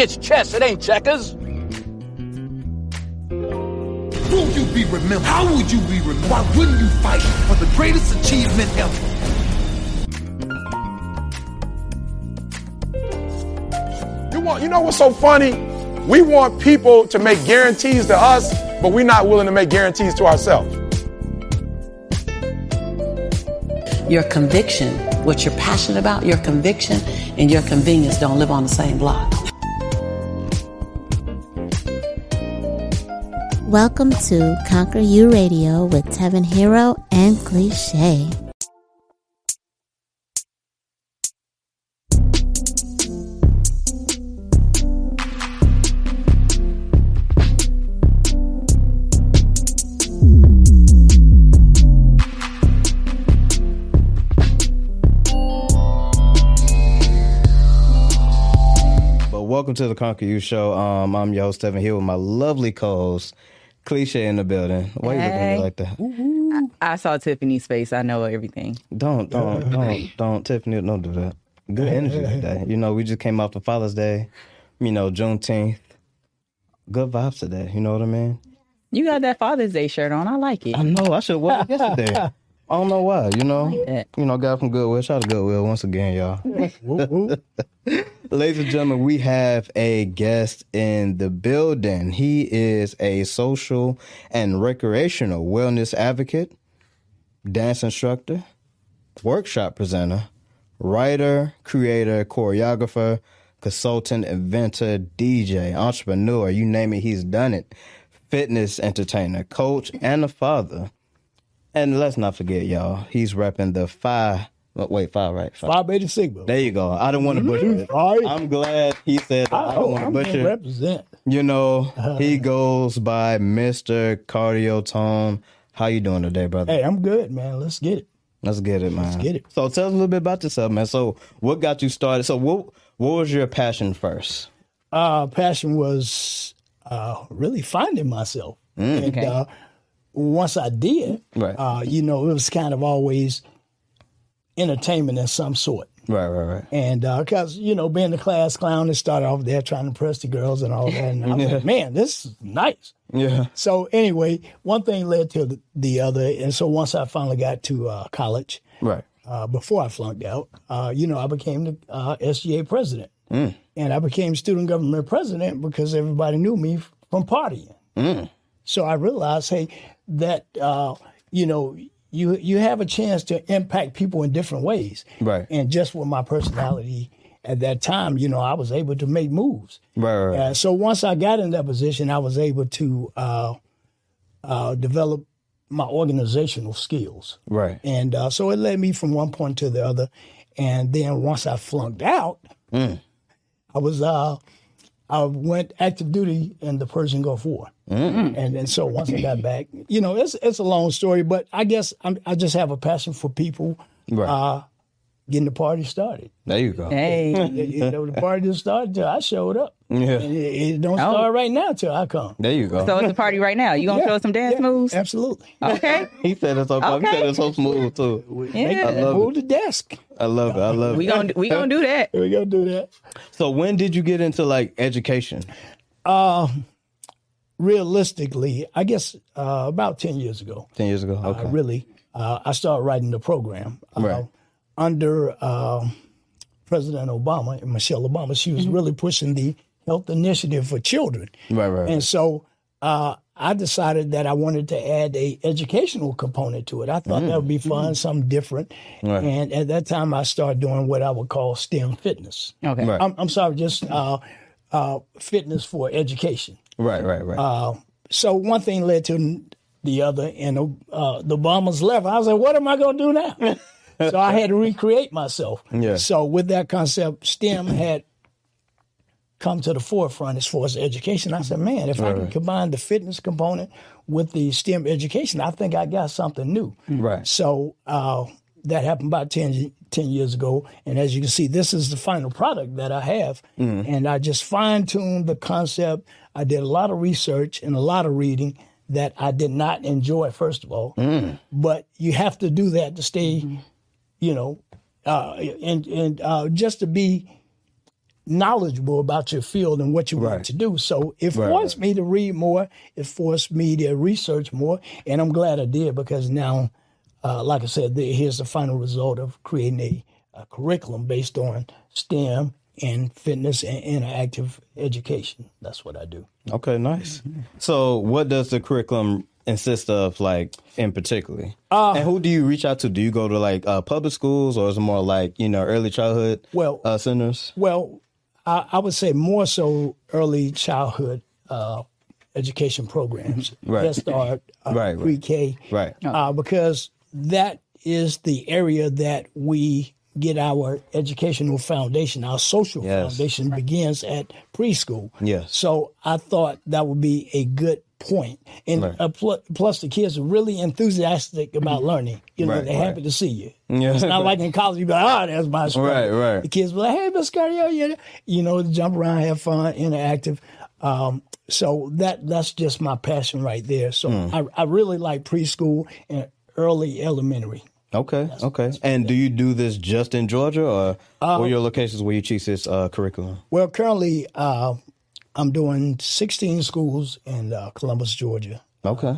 It's chess, it ain't checkers. Will you be remembered? How would you be remembered? Why wouldn't you fight for the greatest achievement ever? You want you know what's so funny? We want people to make guarantees to us, but we're not willing to make guarantees to ourselves. Your conviction, what you're passionate about, your conviction and your convenience don't live on the same block. Welcome to Conquer You Radio with Tevin Hero and Cliche. But welcome to the Conquer You Show. Um, I'm your host, Stephen here with my lovely co-host, Cliche in the building. Why you looking at me like that? I saw Tiffany's face. I know everything. Don't, don't, don't, don't, Tiffany, don't do that. Good energy today. You know, we just came off the Father's Day, you know, Juneteenth. Good vibes today. You know what I mean? You got that Father's Day shirt on. I like it. I know. I should have worn it yesterday. I don't know why. You know, you know, got from Goodwill. Shout out to Goodwill once again, y'all. Ladies and gentlemen, we have a guest in the building. He is a social and recreational wellness advocate, dance instructor, workshop presenter, writer, creator, choreographer, consultant, inventor, DJ, entrepreneur, you name it, he's done it. Fitness entertainer, coach, and a father. And let's not forget, y'all, he's repping the five. oh, Wait, five, right? Five. Phi Beta Sigma. There you go. I don't want to butcher it. All right. I'm glad he said that. I don't want to butcher represent. You know, he goes by Mr. Cardio Tone. How you doing today, brother? Hey, I'm good, man. Let's get it. Let's get it, man. Let's get it. So tell us a little bit about yourself, man. So what got you started? So what what was your passion first? Uh, passion was uh, really finding myself, and Okay. uh, once I did, Right. uh, you know, it was kind of always entertainment of some sort. Right, right, right. And because, you know, being the class clown, it started off there trying to impress the girls and all that. And I was like, man, this is nice. Yeah. So, anyway, one thing led to the, the other. And so, once I finally got to uh, college, Right. uh, before I flunked out, uh, you know, I became the uh, SGA president. And I became student government president because everybody knew me from partying. So I realized, hey, that, uh, you know, you you have a chance to impact people in different ways. Right. And just with my personality at that time, you know, I was able to make moves. Right, right. Uh, so once I got in that position, I was able to uh, uh, develop my organizational skills. Right. And uh, so it led me from one point to the other. And then once I flunked out, I was uh, I went active duty in the Persian Gulf War. And then so once I got back, you know, it's it's a long story, but I guess I'm, I just have a passion for people Right. uh, getting the party started. There you go. Hey, you know, the party didn't start till I showed up. Yeah. It, it don't Oh. start right now till I come. There you go. so it's a party right now. You gonna show us some dance Yeah, moves? Absolutely. Okay. he said it's so Okay. he said it's so smooth too. Yeah. I love it. Move the desk. I love it. I love it. We gonna we gonna do that. We gonna do that. So when did you get into like education? Realistically, I guess uh, about ten years ago. Ten years ago. Okay. I really, uh, I started writing the program uh, Right. Under uh, President Obama and Michelle Obama. She was really pushing the health initiative for children, Right, right, and so uh, I decided that I wanted to add a educational component to it. I thought that would be fun, something different. Right. And at that time, I started doing what I would call STEM fitness. Okay. Right. I'm, I'm sorry, just uh, uh, fitness for education. right, right, right. Uh, So one thing led to the other, and uh, the Obamas left. I was like, "What am I going to do now?" so I had to recreate myself. Yeah. So with that concept, STEM had come to the forefront as far as education. I said, man, if I can combine the fitness component with the STEM education, I think I got something new. Right. So uh, that happened about 10, 10 years ago. And as you can see, this is the final product that I have. Mm-hmm. And I just fine tuned the concept. I did a lot of research and a lot of reading that I did not enjoy, first of all. Mm. But you have to do that to stay, mm-hmm. You know, uh, and, and uh, just to be knowledgeable about your field and what you want to do. So it Right, forced me to read more. It forced me to research more, and I'm glad I did because now, uh, like I said, the, here's the final result of creating a, a curriculum based on STEM and fitness and interactive education. That's what I do. Okay, nice. So, what does the curriculum consist of, like in particularly? Uh, and who do you reach out to? Do you go to like uh, public schools, or is it more like you know early childhood Well- uh, centers? Well, I, I would say more so early childhood uh, education programs, Right. Head Start, uh, Right, right. pre-K, Right. uh, because that is the area that we get our educational foundation, our social Yes. foundation begins at preschool. Yes. So I thought that would be a good point. And Right. uh, pl- plus, the kids are really enthusiastic about learning. You know, Right, they're right. happy to see you. Yeah. It's not like in college, you be like, oh, that's my instructor. Right, right. The kids be like, hey, Miss Cardio, yeah. You know, jump around, have fun, interactive. Um, so that that's just my passion right there. So Hmm. I, I really like preschool and early elementary. Okay, okay. And do you do this just in Georgia, or Uh, what are your locations where you teach this uh, curriculum? Well, currently, uh, I'm doing 16 schools in uh, Columbus, Georgia. Okay.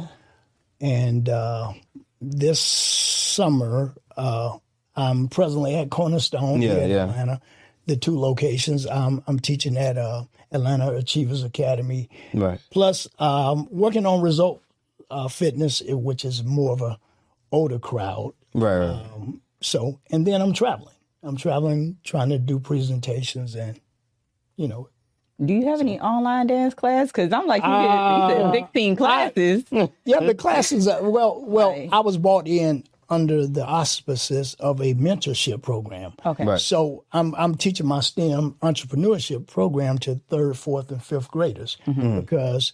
And uh, this summer, uh, I'm presently at Cornerstone Yeah, in yeah. Atlanta. The two locations. Um, I'm teaching at uh, Atlanta Achievers Academy. Right. Plus, um, working on Result uh, Fitness, eh, which is more of a older crowd. Right. right. Um, So, and then I'm traveling. I'm traveling, trying to do presentations, and you know, Do you have any online dance class? Because I'm like, you, did, you Uh, 16 classes. Hmm. yeah, the classes. Are, well, well, Right. I was brought in under the auspices of a mentorship program. Okay. Right. So I'm I'm teaching my STEM entrepreneurship program to third, fourth, and fifth graders mm-hmm. hmm. because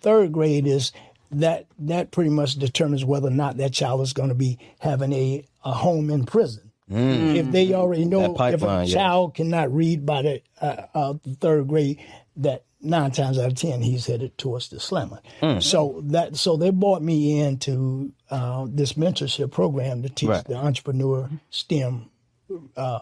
third grade is that that pretty much determines whether or not that child is going to be having a, a home in prison. If they already know pipeline, if a yes. child cannot read by the uh, uh, third grade, that nine times out of ten he's headed towards the slammer. So that so they brought me into uh, this mentorship program to teach Right. the entrepreneur STEM uh,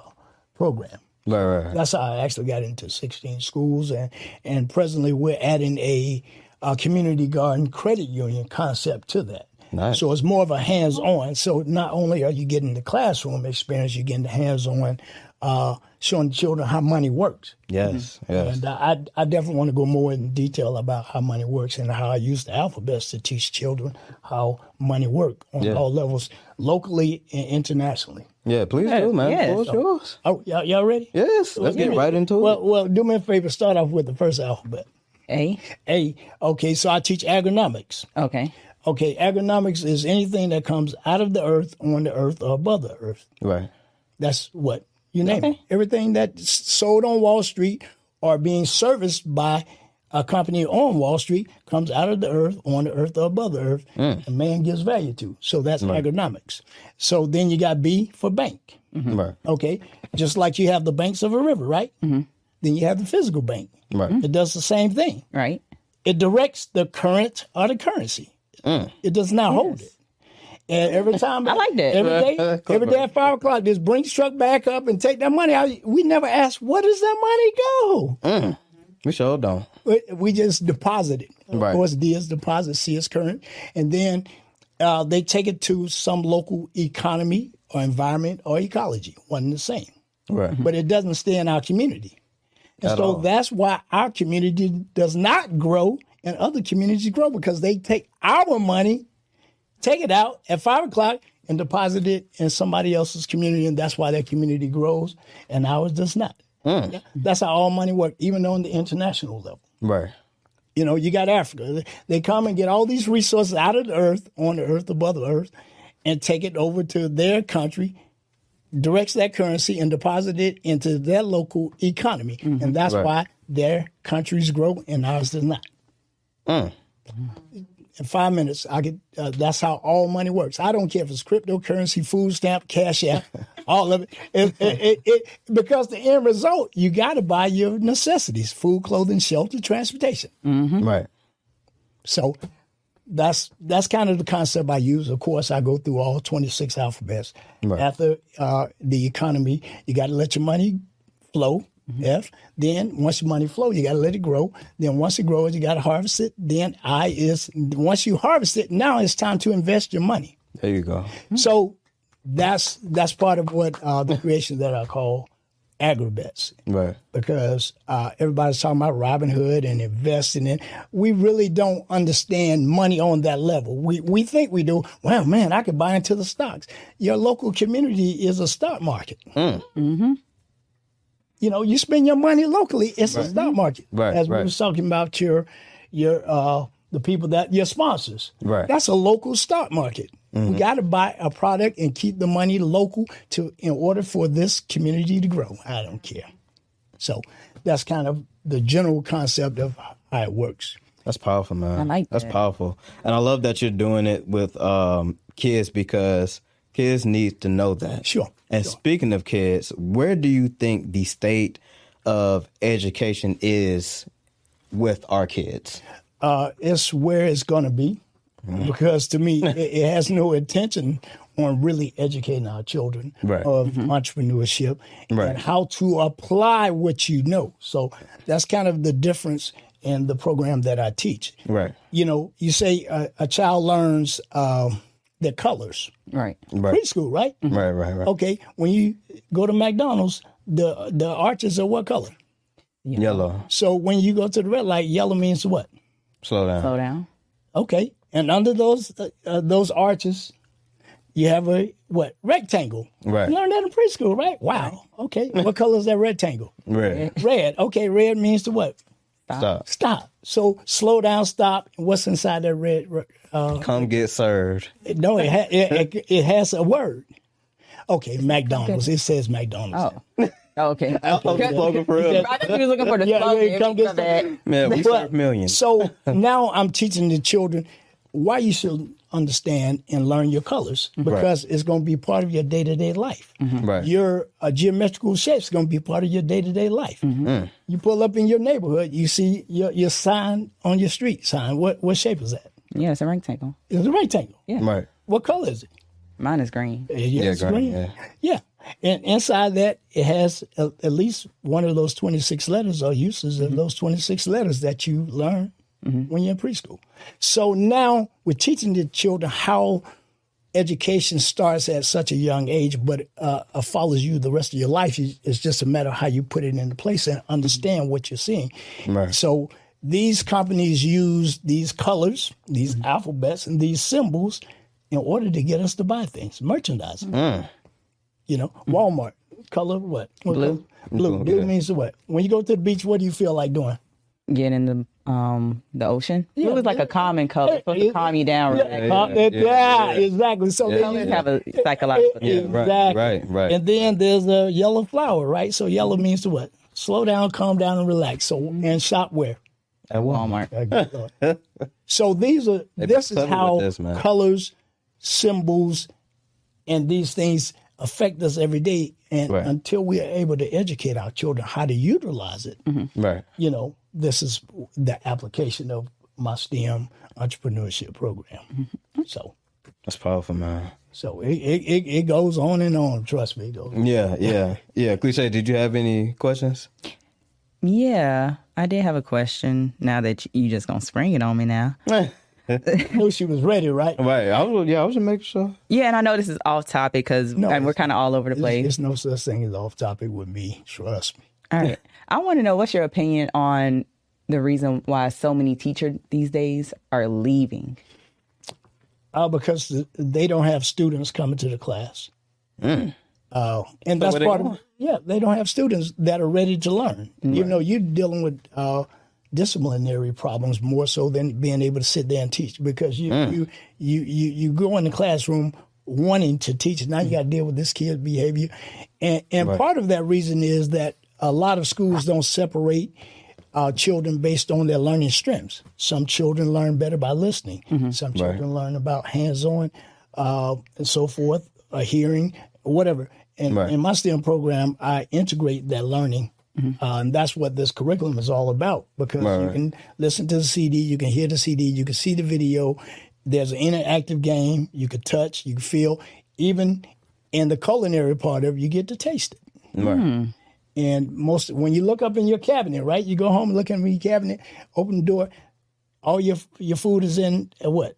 program. Right, right, right. That's how I actually got into 16 schools, and and presently we're adding a, a community garden credit union concept to that. Nice. So it's more of a hands-on. So not only are you getting the classroom experience, you're getting the hands-on, uh, showing children how money works. Yes, yes. And I, I definitely want to go more in detail about how money works and how I use the alphabets to teach children how money work on Yeah. all levels, locally and internationally. Yeah, please do, man. yes. Floor is yours. Oh, y'all, y'all ready? Yes, let's get me- right into well, it. Well, do me a favor. Start off with the first alphabet. A. A. Okay, so I teach agronomics. Okay. Okay, agronomics is anything that comes out of the earth, on the earth, or above the earth. Right. That's what you name it. Everything that's sold on Wall Street or being serviced by a company on Wall Street comes out of the earth, on the earth, or above the earth, mm. and man gives value to. So that's agronomics. So then you got B for bank. Mm-hmm. Right. Okay, just like you have the banks of a river, right? Mm-hmm. Then you have the physical bank. Right. It does the same thing. Right. It directs the current or the currency. It does not hold it. And every time I like that. Every day, every day at five o'clock, this Brinks truck back up and take that money out. We never ask where does that money go. We sure don't. We- We just deposit it. Of course, D is deposit, C is current, and then uh, they take it to some local economy or environment or ecology. One and the same, Right. but it doesn't stay in our community. And At so all. that's why our community does not grow and other communities grow because they take our money, take it out at five o'clock and deposit it in somebody else's community. And that's why that community grows and ours does not. Hmm. That's how all money works, even on the international level. Right. You know, you got Africa. They- come and get all these resources out of the earth, on the earth, above the earth, and take it over to their country, directs that currency and deposit it into their local economy. And that's Right. why their countries grow and ours does not. Mm. In five minutes, I get. Uh, that's how all money works. I don't care if it's cryptocurrency, food stamp, cash app, all of it. It, it, it, it. Because the end result, you got to buy your necessities: food, clothing, shelter, transportation. Right. So that's that's kind of the concept I use. Of course, I go through all 26 alphabets. Right. After uh, the economy, you got to let your money flow. F. Then once your money flow, you got to let it grow. Then once it grows, you got to harvest it. Then I is once you harvest it, now it's time to invest your money. There you go. So that's that's part of what uh, the creation that I call agribets Right. because uh, everybody's talking about Robinhood and investing in. We really don't understand money on that level. We we think we do. Well, man, I could buy into the stocks. Your local community is a stock market. Mm-hmm. You know, you spend your money locally. It's a stock market. Right, As we right. was talking about your your uh, the people that your sponsors. Right. Mm-hmm. That's a local stock market. We got to buy a product and keep the money local to in order for this community to grow. I don't care. So that's kind of the general concept of how it works. That's powerful, man. I like That's that. powerful, and I love that you're doing it with um, kids because kids need to know that. Sure, And speaking of kids, where do you think the state of education is with our kids? Uh, it's where it's going to be because to me, it, it has no intention on really educating our children Right. of entrepreneurship Right. and how to apply what you know. So that's kind of the difference in the program that I teach. Right. You know, you say a, a child learns um, the colors Right. Right. preschool, right? Right. Right. Right. Okay, when you go to McDonald's, the the arches are what color? Yellow. So when you go to the red light, yellow means what? Slow down. Slow down. Okay, and under those uh, uh, those arches, you have a what rectangle? Right. You learned that in preschool, right? Wow. Okay, what color is that rectangle? Red. Red. Okay, red means to what? Stop. Stop. So slow down, stop. What's inside that red? Uh, Come get served. no, it, ha- it, it, it has a word. Okay, McDonald's. It says McDonald's. Oh. Oh, okay. Oh, slogan for real. I think you was looking for the Yeah, slogan. yeah, come get My bad. Man, we But- serve millions. So now I'm teaching the children why you should understand and learn your colors because it's going to be part of your day to day life. Right. Your uh, geometrical shapes going to be part of your day to day life. Mm. You pull up in your neighborhood, you see your, your sign on your street sign. What what shape is that? Yeah, it's a rectangle. It's a rectangle. Yeah. Right. What color is it? Mine is green. Yeah, it's green, green. yeah. Yeah. And inside that, it has a, at least one of those 26 letters or uses Mm-hmm. of those 26 letters that you learn when you're in preschool. So now we're teaching the children how education starts at such a young age, but uh, uh, follows you the rest of your life. It's just a matter of how you put it into place and understand what you're seeing. Right. So these companies use these colors, these Mm-hmm. alphabets, and these symbols in order to get us to buy things, merchandising. Mm. You know, Walmart color what? What Blue. Blue. Blue, Blue yeah. means what? When you go to the beach, what do you feel like doing? Getting in the um the ocean. Yeah, it was like yeah. a common color, supposed to calm you down. Yeah, relax. uh, that- yeah, yeah, yeah. exactly. So Yeah. then Colors you- have a psychological. Yeah, right, exactly. right, right. And then there's a yellow flower, right? So yellow means to what? Slow down, calm down, and relax. So and shop where? At Walmart. Walmart. so these are They this is how this, man. colors, symbols, and these things affect us every day. And Right. until we are able to educate our children how to utilize it, Right. you know, this is the application of my STEM entrepreneurship program. Mm-hmm. So, That's powerful, man. so it, it, it, it goes on and on. Trust me. It goes- Yeah, yeah, yeah. Cliche, did you have any questions? Yeah, I did have a question. Now that you just gonna spring it on me now. I knew she was ready, right? Right. I was. Yeah, I was just making sure. Yeah, and I know this is off topic because No, and we're kind of all over the There's, place. there's no such thing as off topic with me. Trust me. All right. I want to know what's your opinion on the reason why so many teachers these days are leaving. Uh, because they don't have students coming to the class. Uh, and that's part of going? yeah. They don't have students that are ready to learn. You know, you're dealing with uh, disciplinary problems more so than being able to sit there and teach because you you, you you you go in the classroom wanting to teach. Now you got to deal with this kid's behavior, and and part of that reason is that a lot of schools don't separate uh, children based on their learning strengths. Some children learn better by listening. Some children learn about hands-on uh, and so forth, uh, hearing, whatever. And Right. in my STEM program, I integrate that learning. Uh, and that's what this curriculum is all about because Right, you can listen to the CD, you can hear the CD, you can see the video. There's an interactive game. You can touch, you can feel. Even in the culinary part of it, you get to taste it. Right. And most when you look up in your cabinet, right? You go home, look in your cabinet, open the door, all your your food is in a what?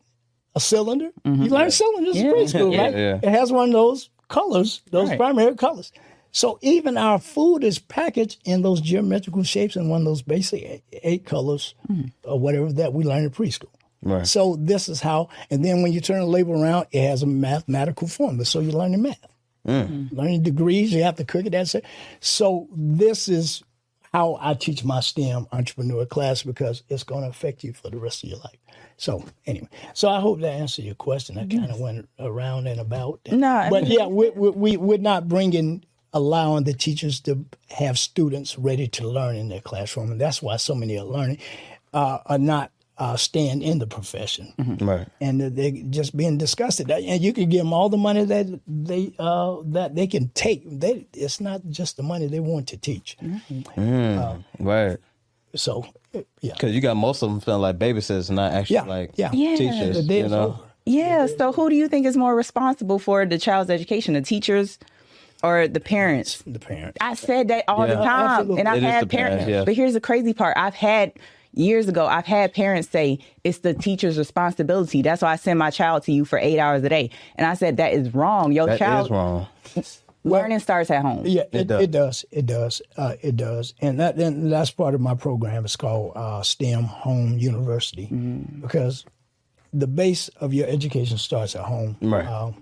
A cylinder. Mm-hmm. You learn cylinders in preschool, Yeah, right? yeah. It has one of those colors, those Right. primary colors. So even our food is packaged in those geometrical shapes and one of those basic eight, eight colors mm. or whatever that we learn in preschool. Right. So this is how, and then when you turn the label around, it has a mathematical formula. So you're learning math, learning degrees. You have to cook it. That's it. So this is how I teach my STEM entrepreneur class because it's going to affect you for the rest of your life. So anyway, so I hope that answered your question. I kind of went around and about. No, I but mean- yeah, we, we, we we're not bringing allowing the teachers to have students ready to learn in their classroom, and that's why so many are learning uh, are not uh, staying in the profession Right. and they're just being disgusted. And you can give them all the money that they uh, that they can take. They, it's not just the money they want to teach. Right. So, yeah, Because you got most of them feeling like babysitters, not actually Yeah, like yeah. Yeah. teachers. the you know. over. Yeah. So who do you think is more responsible for the child's education, the teachers or the parents? The parents. I said that all the time, Absolutely. and I've It is had parents, parents. yeah. But here's the crazy part: I've had years ago, I've had parents say it's the teacher's responsibility. That's why I send my child to you for eight hours a day, and I said that is wrong. Your That child is wrong. learning starts at home. Yeah, it, does. it does. It does. Uh, it does. And that then that's part of my program. It's called uh, STEM Home University because the base of your education starts at home. Right. Uh,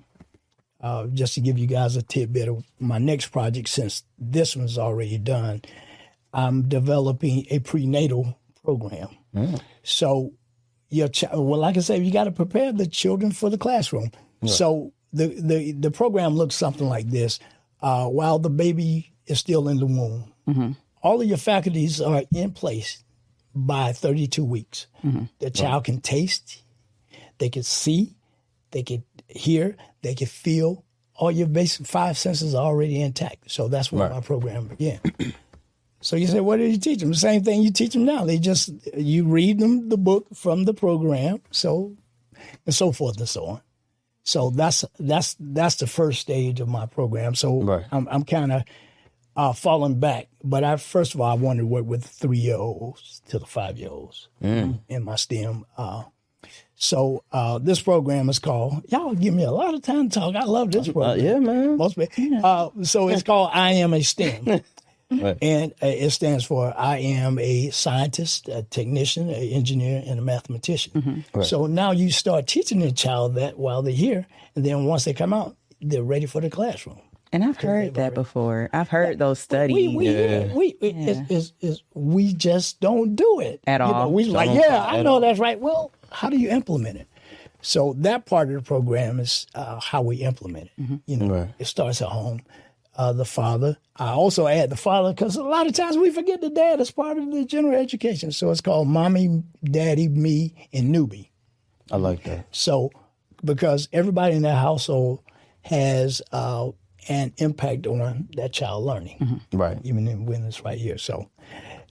uh, just to give you guys a tidbit of my next project, since this one's already done, I'm developing a prenatal program. Mm. So your child, well, like I said, you got to prepare the children for the classroom. So the, the the program looks something like this: uh, while the baby is still in the womb, mm-hmm. all of your faculties are in place by 32 weeks. Mm-hmm. The child can taste, they can see, they can hear, they can feel. All your basic five senses are already intact. So that's where Right. my program began. So you say, what did you teach them? The same thing you teach them now. They just you read them the book from the program, so and so forth and so on. So that's that's that's the first stage of my program. So Right. I'm I'm kind of uh, falling back, but I first of all I wanted to work with three year olds to the five year olds in my STEM. Uh, so uh, this program is called. Y'all give me a lot of time to talk. I love this Uh, program. yeah, man. Most it. Uh, so it's called I am a STEM. Right. And uh, it stands for I am a scientist, a technician, an engineer, and a mathematician. So now you start teaching the child that while they're here, and then once they come out, they're ready for the classroom. And I've heard that before. I've heard those studies. We, we, Yeah. we, it- it's, it's, it's, we just don't do it At You know, all. we like, Don't yeah, I know all. that's right. Well, how do you implement it? So that part of the program is uh, how we implement it. You know, Right. it starts at home. Uh, the father. I also add the father because a lot of times we forget the dad as part of the general education. So it's called mommy, daddy, me, and newbie. I like that. So, because everybody in that household has uh, an impact on that child learning, Right. even in- when it's right here. So,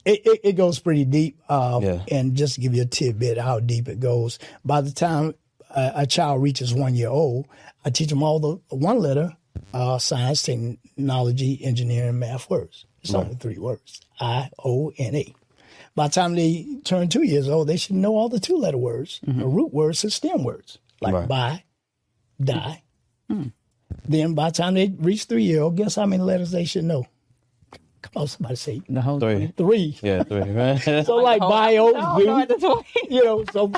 it, it, it goes pretty deep. Uh, Yeah. And just to give you a tidbit how deep it goes, by the time a, a child reaches one year old, I teach them all the one letter uh, science, technology, engineering, math words. It's only three words I, O, and A. By the time they turn two years old, they should know all the two letter words, the root words, and STEM words, like Right. buy, die. Then by the time they reach three year old, guess how many letters they should know? Come on, somebody say the whole Three. three. Yeah, three. Right. So like bio, No, zoo, no, at you know, so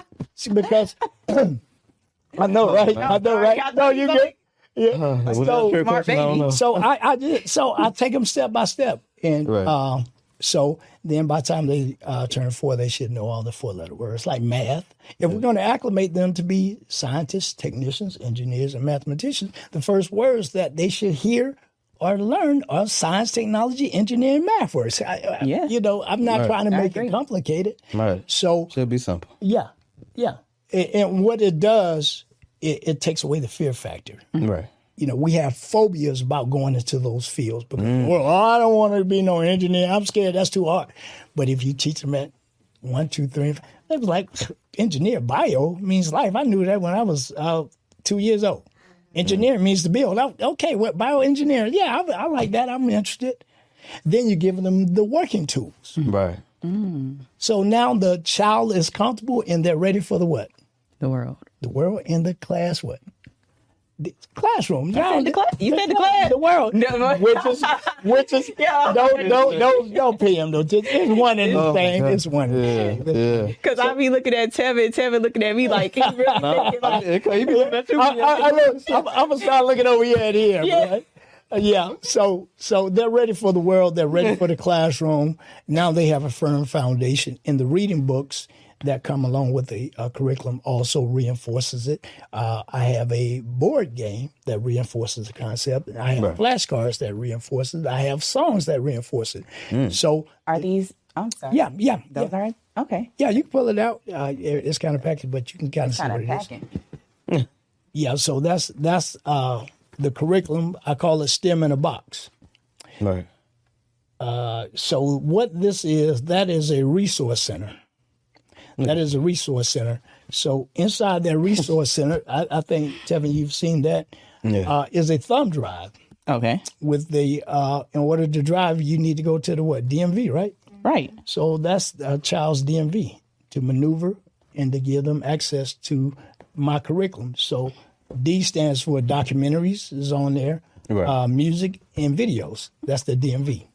because I know, right? I know, sorry, right? I No, you thought good? Yeah. Was so, smart question? I don't baby. know. so I, I did. So I take them step by step, and Right. um, so then by the time they uh, turn four, they should know all the four-letter words like math. If we're going to acclimate them to be scientists, technicians, engineers, and mathematicians, the first words that they should hear or learn are science, technology, engineering, math words. I, I- Yeah. You know, I'm not Right. trying to make it complicated. Right. So Should be simple. yeah, yeah. And, and what it does, it, it takes away the fear factor. Mm. Right. You know, we have phobias about going into those fields because, mm. well, I don't want to be no engineer. I'm scared. That's too hard. But if you teach them at one, two, three, and five, they was like, engineer, bio means life. I knew that when I was uh, two years old. Mm. Engineering means to build. I- Okay, what bioengineering? Yeah, I, I like that. I'm interested. Then you're giving them the working tools. Right. So now the child is comfortable and they're ready for the what? The world. The world in the class what? The classroom. Now, the class. You said the class. The world. No, which is which is Yeah. don't don't don't don't pay him though. Just- It's one and the same. It's one and the. Yeah. Because I be looking at Tevin, Tevin looking at me like he really thinking like, you be looking at you. I, I, I look, I'm, I'm gonna start looking over here and here. Yeah. Right? Uh, yeah. So so they're ready for the world. They're ready for the classroom. Now they have a firm foundation. And the reading books that come along with the uh, curriculum also reinforces it. Uh, I have a board game that reinforces the concept. I have Right. flashcards that reinforce it. I have songs that reinforce it. So are these? I'm sorry. yeah, yeah, Those yeah. are okay. Yeah, you can pull it out. Uh, it- it's kind of packaged, but you can kind of see Kind what of it is. packing. Yeah, so that's that's uh, the curriculum. I call it STEM in a box. Right. So what this is, that is a resource center. That is a resource center. So inside that resource center, I, I think Tevin, you've seen that, Yeah. uh, is a thumb drive. Okay. With the uh, in order to drive, you need to go to the what DMV, right? Right. So that's a child's DMV to maneuver and to give them access to my curriculum. So D stands for documentaries is on there, Right. uh, music and videos. That's the DMV.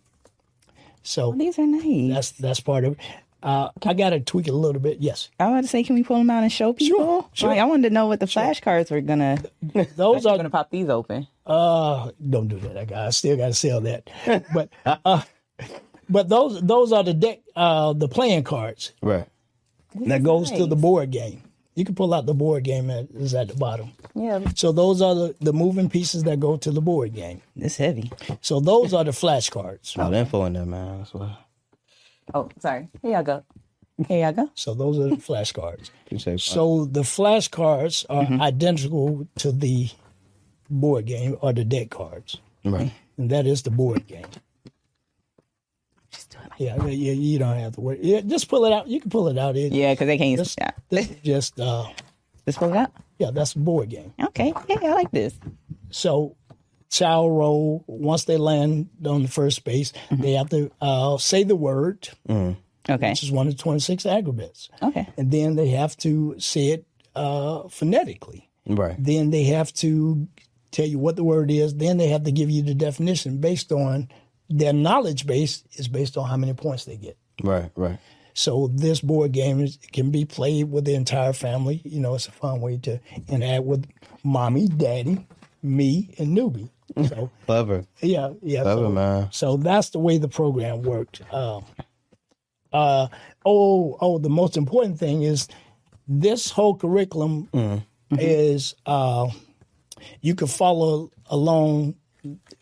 So These are nice. that's that's part of it. Uh, I got to tweak it a little bit. Yes, I wanted to say, can we pull them out and show people? sure. Like, I wanted to know what the flashcards were gonna. those are gonna pop these open. Uh, don't do that. I got. I still got to sell that. but uh, but those those are the deck. Uh, the playing cards Right. that goes to the board game. You can pull out the board game that is at the bottom. Yeah, So those are the, the moving pieces that go to the board game. it's heavy. So those are the flashcards. All the info in there, man. That's why. Oh, sorry. Here y'all go. Here y'all go. So those are the flashcards. Appreciate. So the flashcards are identical to the board game or the deck cards, Right. and that is the board game. Just do it like Yeah, yeah, you don't have to worry. Yeah, just pull it out. You can pull it out. It, Yeah, because they can't. This, yeah. this is just uh, Let's pull it out. yeah, that's the board game. Okay. Yeah, I like this. So child roll once they land on the first base, they have to uh, say the word, Okay. which is one of the twenty six agribets, Okay. and then they have to say it uh, phonetically. Right. Then they have to tell you what the word is. Then they have to give you the definition based on their knowledge base is based on how many points they get. Right. Right. So this board game is, can be played with the entire family. You know, it's a fun way to interact with mommy, daddy, me, and newbie. So Clever. yeah, yeah. Clever, so, man. so that's the way the program worked. Um, uh, oh, oh, the most important thing is this whole curriculum is uh, you can follow along.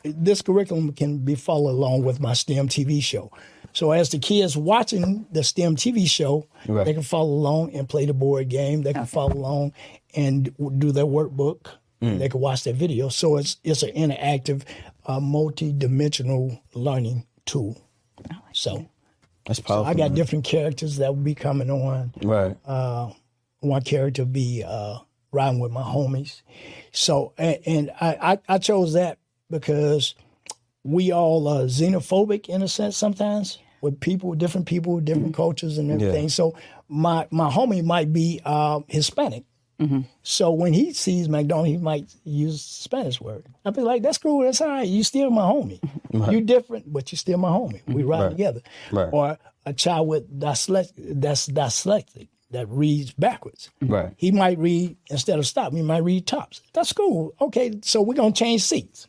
This curriculum can be followed along with my STEM TV show. So as the kids watching the STEM TV show, Right. they can follow along and play the board game. They can follow along and do their workbook. They can watch that video. So it's it's an interactive, uh, multi-dimensional learning tool. So, That's so. I got man. different characters that will be coming on Right. one character be uh, riding with my homies. So, and, and I, I, I chose that because we all are xenophobic in a sense sometimes with people, different people, different cultures and everything. So my my homie might be uh, Hispanic. Mm-hmm. So when he sees McDonald, he might use Spanish word. I'd be like, "That's cool. That's all right. You still my homie. Mm-hmm. You different, but you still my homie. We mm-hmm. ride Right. together." Right. Or a child with dyslexic, that's dyslexic that reads backwards. Right. He might read instead of stop. He might read tops. That's cool. Okay, so we're gonna change seats.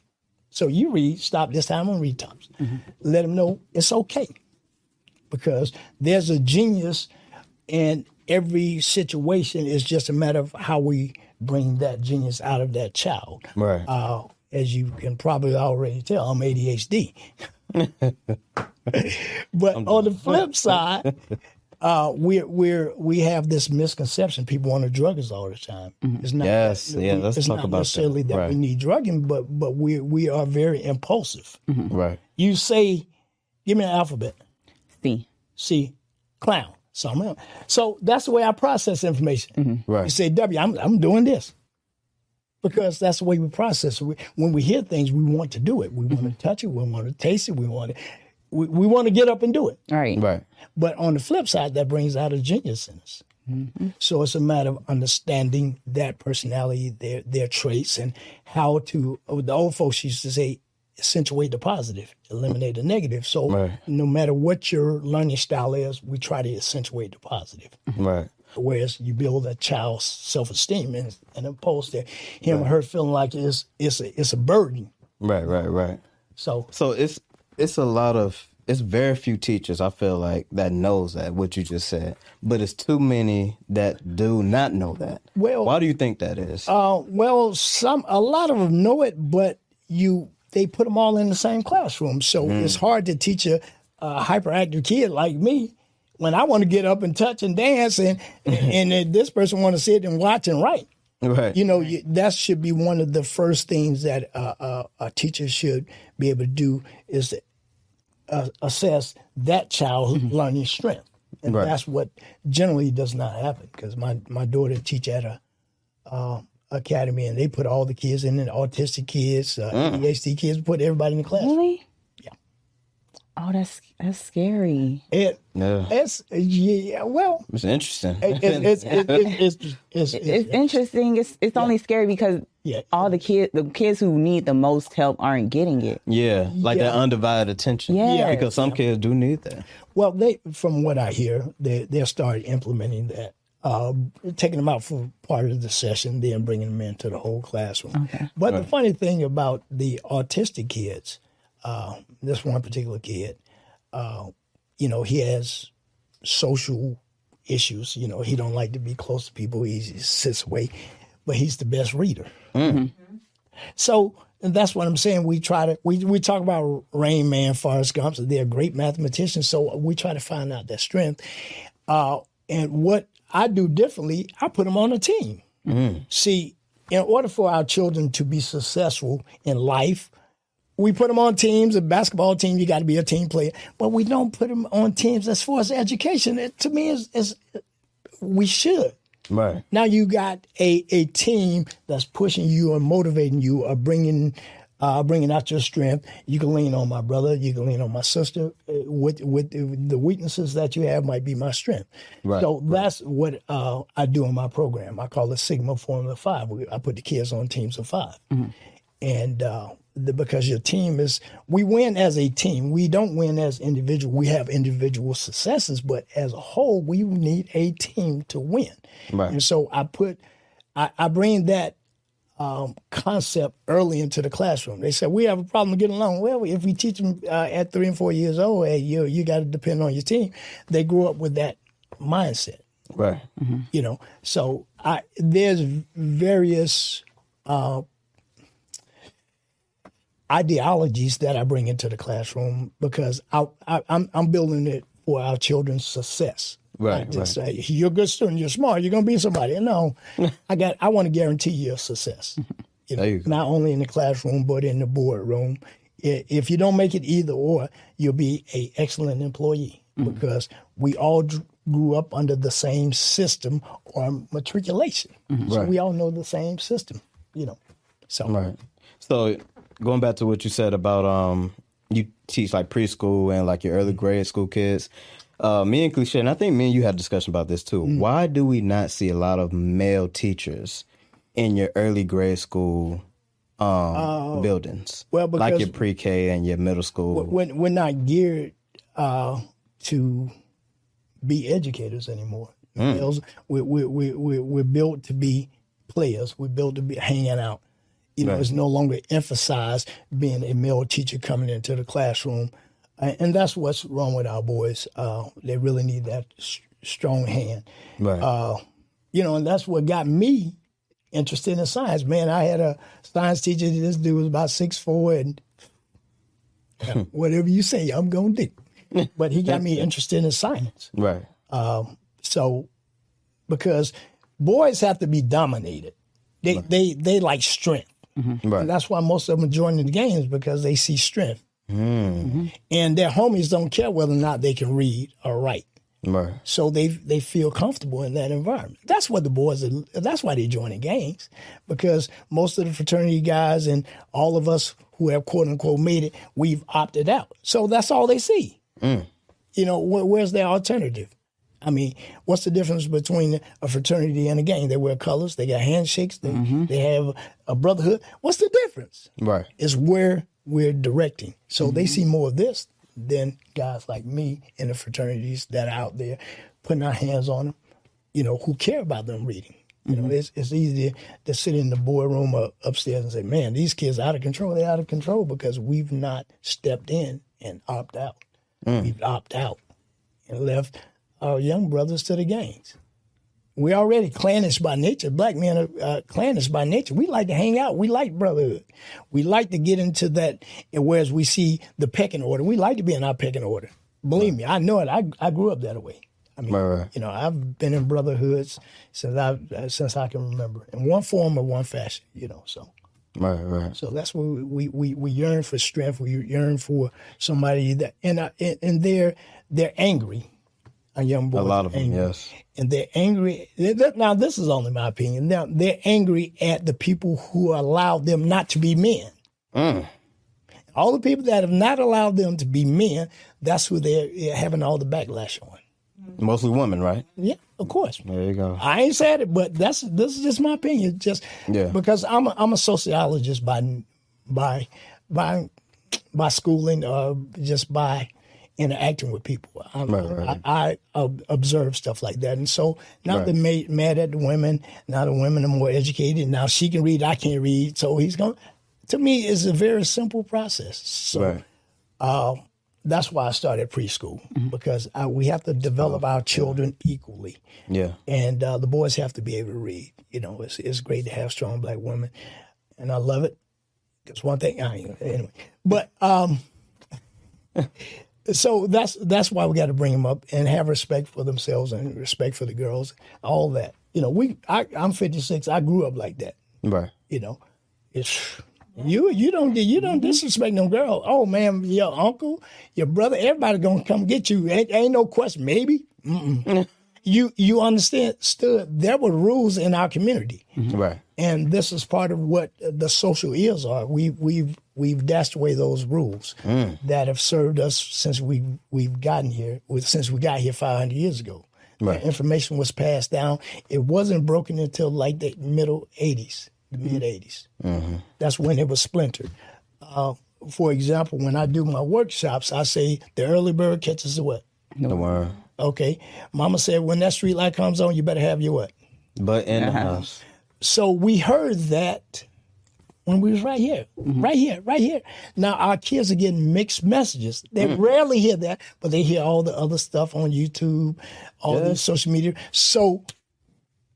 So you read stop this time. I'm gonna read tops. Let him know it's okay because there's a genius in every situation. is just a matter of how we bring that genius out of that child. Right. Uh, as you can probably already tell, I'm ADHD. but on the flip side, uh, we we we have this misconception. People want to drug us all the time. It's not. Yes, that, yeah, let's it's talk not about that. necessarily that, we Right. need drugging, but but we we are very impulsive. Right. You say, "Give me an alphabet." C. C, clown. Something else. So that's the way I process information. Mm-hmm. Right. You say W, I'm I'm doing this. Because that's the way we process. We, when we hear things, we want to do it. We want to mm-hmm. touch it. We want to taste it. We want to, we, we want to get up and do it. Right. Right. But on the flip side, that brings out a genius in us. Mm-hmm. So it's a matter of understanding that personality, their their traits, and how to. The old folks used to say, accentuate the positive, eliminate the negative. So Right. no matter what your learning style is, we try to accentuate the positive. Right. Whereas you build a child's self esteem and, and opposed to him or her feeling like it's it's a it's a burden. Right. Right. Right. So So it's it's a lot of it's very few teachers I feel like that knows that what you just said, but it's too many that do not know that. Well- why do you think that is? Uh, well, some a lot of them know it, but you they put them all in the same classroom, so it's hard to teach a, a hyperactive kid like me when I want to get up and touch and dance, and and then this person want to sit and watch and write. right. You know, you, that should be one of the first things that uh, uh, a teacher should be able to do is to, uh, assess that child's learning strength, and Right. that's what generally does not happen. Because my my daughter teach at a uh, academy, and they put all the kids in, and autistic kids, uh, ADHD kids, put everybody in the class. Really? Yeah. Oh, that's that's scary. It, Yeah. it's yeah, well, It's interesting. it, it, it's, it, it, it's it's it's It's interesting. It's it's only scary because Yeah. all the kids, the kids who need the most help, aren't getting it. yeah, like that undivided attention. Yes. because some kids do need that. Well, they, from what I hear, they they'll start implementing that, uh, taking them out for part of the session, then bringing them into the whole classroom. Okay. But the funny thing about the autistic kids, uh, this one particular kid, uh, you know, he has social issues. You know, he don't like to be close to people. He, he sits away, but he's the best reader. So and that's what I'm saying. We try to we we talk about Rain Man, Forrest Gump. So they're great mathematicians. So we try to find out their strength. Uh, and what I do differently, I put them on a team. Mm. See, in order for our children to be successful in life, we put them on teams. A basketball team, you got to be a team player. But we don't put them on teams as far as education. It, to me, is is we should. Right. Now you got a, a team that's pushing you and motivating you, or bringing uh, bringing out your strength. You can lean on my brother. You can lean on my sister. Uh, With with the weaknesses that you have might be my strength. Right, So that's what uh, I do in my program. I call it Sigma Formula Five. I put the kids on teams of 5 and uh, the, because your team is we win as a team we don't win as individual we have individual successes but as a whole we need a team to win Right. and so i put i, I bring that um, concept early into the classroom. They said we have a problem getting along. Well if we teach them uh, at three and four years old hey you, you got to depend on your team. They grew up with that mindset. Right. you know? So i there's various uh ideologies that i bring into the classroom because I, I i'm i'm building it for our children's success Right, Not just say you're a good student you're smart you're going to be somebody no i got i want to guarantee your success you know you not only in the classroom but in the boardroom I- if you don't make it either or you'll be a excellent employee Mm-hmm. because we all grew up under the same system or matriculation so Mm-hmm. Right. we all know the same system you know so Right. So going back to what you said about um you teach like preschool and like your early grade school kids. Uh, me and Cliche, and I think me and you had a discussion about this too. Mm. Why do we not see a lot of male teachers in your early grade school um, buildings? Oh. well, like your pre-K and your middle school. we're, we're not geared uh, to be educators anymore. Males, we, we, we, we, we're built to be players. We're built to be hanging out. You know, Right. it's no longer emphasized being a male teacher coming into the classroom. And that's what's wrong with our boys. Uh, they really need that s- strong hand. right. Uh, you know, and that's what got me interested in science. Man, I had a science teacher. This dude was about six four, and whatever you say, I'm gonna do. But he got me interested in science. Right. Um, so, because boys have to be dominated, they they they like strength, Right. and that's why most of them join the games because they see strength, Mm. and their homies don't care whether or not they can read or write. Right. So they they feel comfortable in that environment. That's what the boys are. That's why they join the gangs, because most of the fraternity guys and all of us who have quote unquote made it, we've opted out. So that's all they see. You know, wh- where's their alternative? I mean, what's the difference between a fraternity and a gang? They wear colors, they got handshakes, they they have a brotherhood. What's the difference? Right. Is where we're directing. So they mm-hmm. see more of this than guys like me in the fraternities that are out there putting our hands on them, you know, who care about them reading. You know, mm-hmm. it's, it's easy to, sit in the boardroom or upstairs and say, man, these kids are out of control. They're out of control because we've not stepped in and opt out. Mm. We've opt out and left our young brothers to the gangs. We're already clannish by nature. Black men are uh, clannish by nature. We like to hang out. We like brotherhood. We like to get into that. Whereas we see the pecking order, we like to be in our pecking order. Believe me, I know it. I, I grew up that way. I mean, Right, right. you know, I've been in brotherhoods since I uh, since I can remember, in one form or one fashion. You know, so Right. Right. so that's what we, we, we, yearn for strength. We yearn for somebody that, and, and, and they're, they're angry. A young boy. A lot of them. Yes. And they're angry. they- they- Now, this is only my opinion. Now, they're angry at the people who allowed them not to be men. Mm. All the people that have not allowed them to be men, that's who they're having all the backlash on. Mostly women, right? Yeah, of course. There you go. I ain't said it, but that's this is just my opinion. Just Yeah. because I'm a, I'm a sociologist by by by by schooling or just by interacting with people. I'm, Right, right. I, I observe stuff like that, and so not Right. to make mad at the women. Now the women are more educated. Now she can read, I can't read, so he's going. To me, it's a very simple process. So Right. uh, that's why I started preschool because uh, we have to develop our children equally Yeah. and uh, the boys have to be able to read. You know, it's it's great to have strong black women, and I love it. Because one thing, I anyway, but um, so that's that's why we got to bring them up and have respect for themselves and respect for the girls, all that. You know, we I, I'm 56. I grew up like that. Right. You know, it's you you don't you don't mm-hmm. disrespect no girl. Oh man, your uncle, your brother, everybody gonna come get you. Ain't, ain't no question. Maybe. You you understand? Stood there were rules in our community, mm-hmm. Right. and this is part of what the social ills are. We we've we've dashed away those rules mm. that have served us since we we've gotten here. With since we got here 500 years ago. Right. Information was passed down. It wasn't broken until like the middle 80s, the mm-hmm. mid 80s. Mm-hmm. That's when it was splintered. Uh, for example, when I do my workshops, I say the early bird catches the what? The word. Okay. Mama said when that street light comes on, you better have your what? But in the uh-huh. house. So we heard that when we was right here, mm-hmm. right here, right here. Now our kids are getting mixed messages. They mm. rarely hear that, but they hear all the other stuff on YouTube, all the social media. So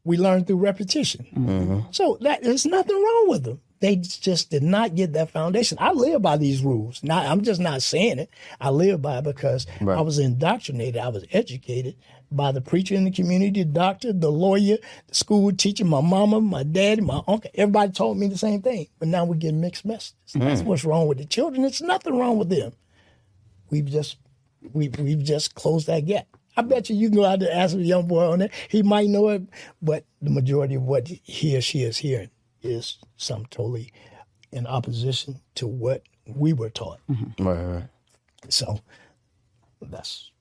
we learn through repetition. Mm-hmm. So that there's nothing wrong with them. They just did not get that foundation. I live by these rules. Not, I'm just not saying it. I live by it because Right. I was indoctrinated. I was educated by the preacher in the community, the doctor, the lawyer, the school teacher, my mama, my daddy, my uncle. Everybody told me the same thing. But now we get mixed messages. Mm. That's what's wrong with the children. It's nothing wrong with them. We've just we've we've just closed that gap. I bet you you can go out there and ask a young boy on that. He might know it, but the majority of what he or she is hearing is some totally in opposition to what we were taught. Right. Right. So that's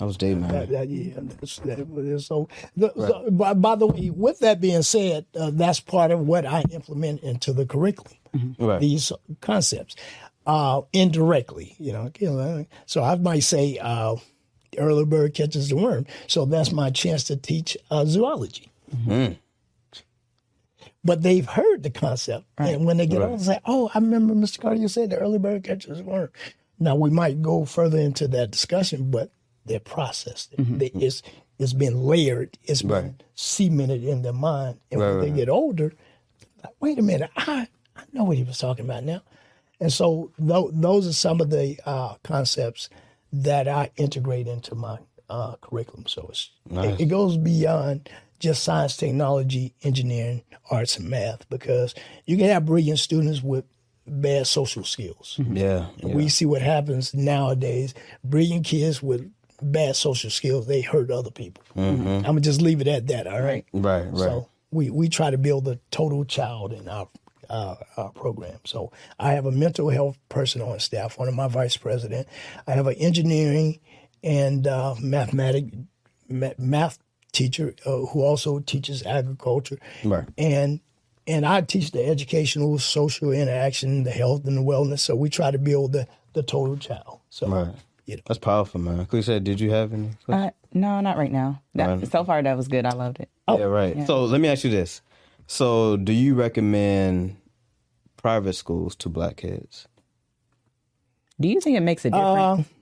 I was dating her. that, that, yeah, that's, that, so, the, so by, by the way, with that being said, uh, that's part of what I implement into the curriculum. Right. These concepts, uh, indirectly, you know. you know, So I might say, uh, early bird catches the worm." So that's my chance to teach uh, zoology. But they've heard the concept, and when they get Right. on, they say, "Oh, I remember Mr. Carter. You said the early bird catches the worm." Now we might go further into that discussion, but they're processed. They- It's it's been layered, it's been Right. cemented in their mind. And Right, when they get older, like, wait a minute, I, I know what he was talking about now. And so tho- those are some of the uh, concepts that I integrate into my uh, curriculum. So it's, it, it goes beyond just science, technology, engineering, arts, and math because you can have brilliant students with bad social skills. Yeah. yeah. We see what happens nowadays. Brilliant kids with bad social skills, they hurt other people. I'm gonna just leave it at that. All right. Right, right. So we we try to build a total child in our uh, our program. So I have a mental health person on staff, one of my vice president. I have an engineering and uh, mathematic ma- math teacher uh, who also teaches agriculture. Right. And and I teach the educational, social interaction, the health and the wellness. So we try to build the the total child. So Right. you know. That's powerful, man. Cliche, did you have any? Uh, no, not right now. That, Right. So far, that was good. I loved it. Oh. yeah, right. So let me ask you this. So do you recommend private schools to black kids? Do you think it makes a difference? Uh,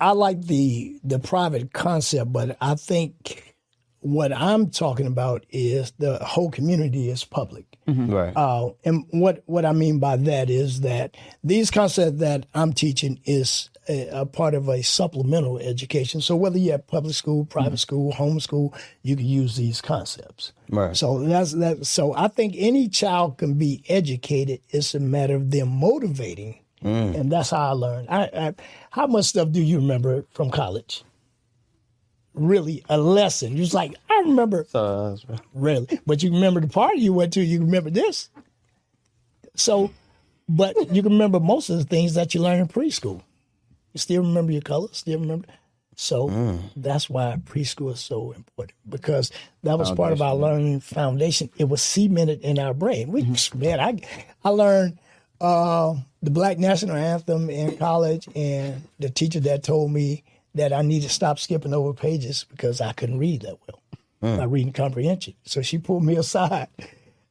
I like the the private concept, but I think what I'm talking about is the whole community is public. Right. Uh, and what what I mean by that is that these concepts that I'm teaching is a, a part of a supplemental education. So whether you're at public school, private school, homeschool, you can use these concepts. Right. So that's that. So I think any child can be educated. It's a matter of them motivating, and that's how I learned. I, I, how much stuff do you remember from college? Really, a lesson. You're just like I remember. Uh, Really, but you remember the party you went to. You remember this. So, but you can remember most of the things that you learned in preschool. You still remember your colors. Still remember. So that's why preschool is so important because that was part of our learning foundation. It was cemented in our brain. We, man, I I learned uh, the Black National Anthem in college, and the teacher that told me that I need to stop skipping over pages because I couldn't read that well by reading comprehension. So she pulled me aside.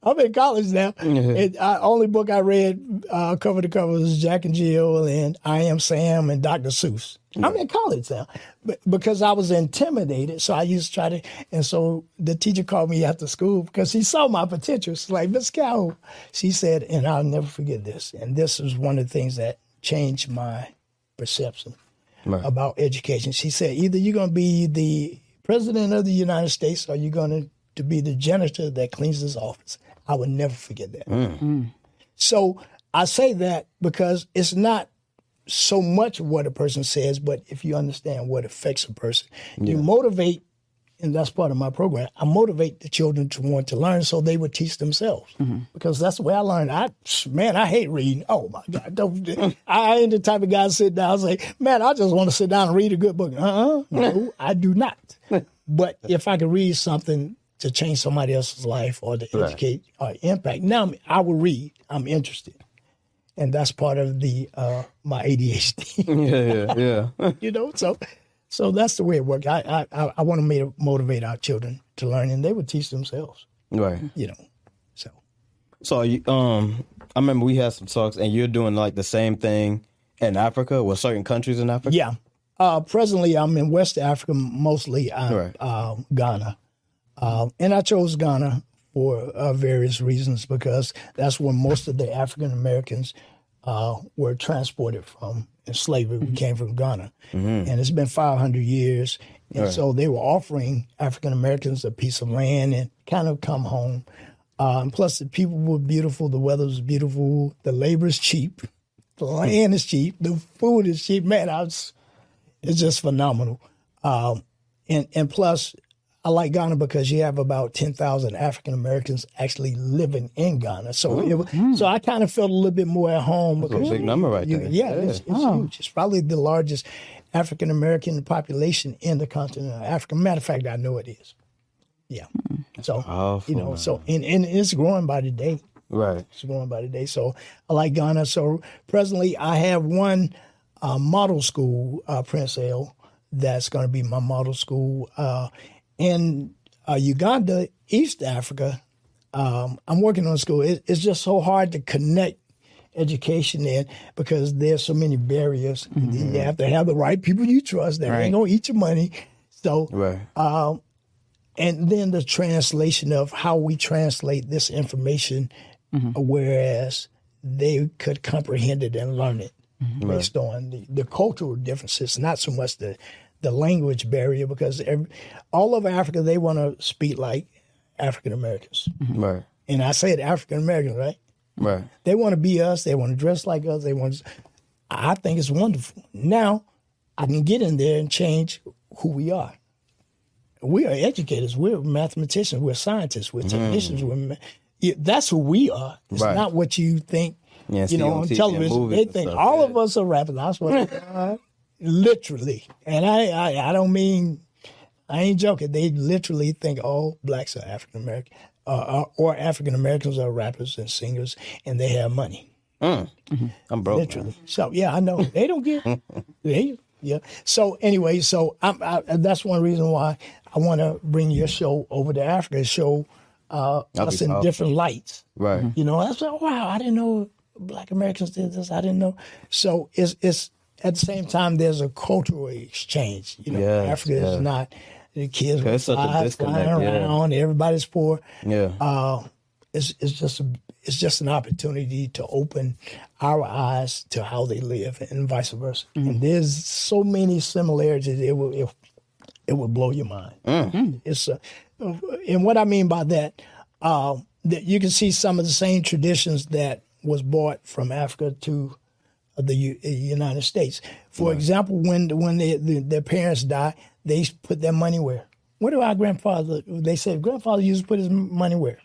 I'm in college now. and I, only book I read uh, cover to cover was Jack and Jill and I Am Sam and Dr. Seuss. I'm in college now, but because I was intimidated, so I used to try to. And so the teacher called me after school because he saw my potential. She's like, Miss Calhoun, she said, and I'll never forget this. And this is one of the things that changed my perception Right. about education. She said, either you're going to be the president of the United States or you're going to, to be the janitor that cleans his office. I will never forget that. Mm. So I say that because it's not so much of what a person says, but if you understand what affects a person, you motivate, and that's part of my program. I motivate the children to want to learn so they would teach themselves mm-hmm. because that's the way I learned. I man, I hate reading. Oh my God, don't, I ain't the type of guy to sit down and say, man, I just want to sit down and read a good book. Uh-uh, no, I do not. But if I could read something to change somebody else's life or to educate or impact, now I will read. I'm interested and that's part of the uh, my ADHD. yeah, yeah, yeah. you know, so so that's the way it works. I I, I want to motivate our children to learn, and they would teach themselves. right. You know, so So you, um, I remember we had some talks, and you're doing like the same thing in Africa with certain countries in Africa. yeah. Uh, presently, I'm in West Africa, mostly uh, Right. uh, Ghana, um, and I chose Ghana for uh, various reasons because that's where most of the African Americans uh, were transported from in slavery. We came from Ghana, and it's been 500 years, and so they were offering African Americans a piece of land and kind of come home. Uh, and plus, the people were beautiful, the weather was beautiful, the labor is cheap, the land is cheap, the food is cheap. Man, I was it's just phenomenal. Um, and and plus, I like Ghana because you have about ten thousand African Americans actually living in Ghana. So it, wa- so I kind of felt a little bit more at home. a Because big number right you- there. Yeah, Yeah. it's, it's huge. It's probably the largest African American population in the continent of Africa. Matter of fact, I know it is. Yeah. So powerful, you know, man. so and, and it's growing by the day. Right. It's growing by the day. So I like Ghana. So presently, I have one uh, model school, uh, Prince Ale, that's going to be my model school. Uh, in uh, Uganda, East Africa, um, I'm working on school. It, it's just so hard to connect education in because there's so many barriers. You have to have the right people you trust that ain't going to eat your money. So, Right. um, and then the translation of how we translate this information, whereas they could comprehend it and learn it based on the, the cultural differences, not so much the the language barrier, because every, all over Africa they want to speak like African Americans, Right. and I said African Americans, right? Right. They want to be us. They want to dress like us. They want. To, I think it's wonderful. Now, I can get in there and change who we are. We are educators. We're mathematicians. We're scientists. We're technicians. We're ma- yeah, that's who we are. It's Right. not what you think. Yeah, you know, on TV television, they think all yeah. of us are rappers. That's what they are. Literally, and I, I, I don't mean, I ain't joking. They literally think all blacks are African American, uh, or African Americans are rappers and singers, and they have money. I'm broke. Literally. So yeah, I know they don't get. they yeah. So anyway, so I'm, I, that's one reason why I want to bring your show over to Africa, show uh, us in different lights. Right. You know, I was like, wow, I didn't know Black Americans did this. I didn't know. So it's it's at the same time there's a cultural exchange. You know, Yes, Africa yes. is not the kids are it's such a fly, disconnect, flying yeah. around. Everybody's poor Yeah. uh, it's it's just a, it's just an opportunity to open our eyes to how they live and vice versa. And there's so many similarities. It will it, it will blow your mind. It's uh, and what I mean by that, um, that you can see some of the same traditions that was brought from Africa to the U- uh, United States. For example, when when they, the, their parents die, they put their money where? Where do our grandfather? They said grandfather used to put his money where?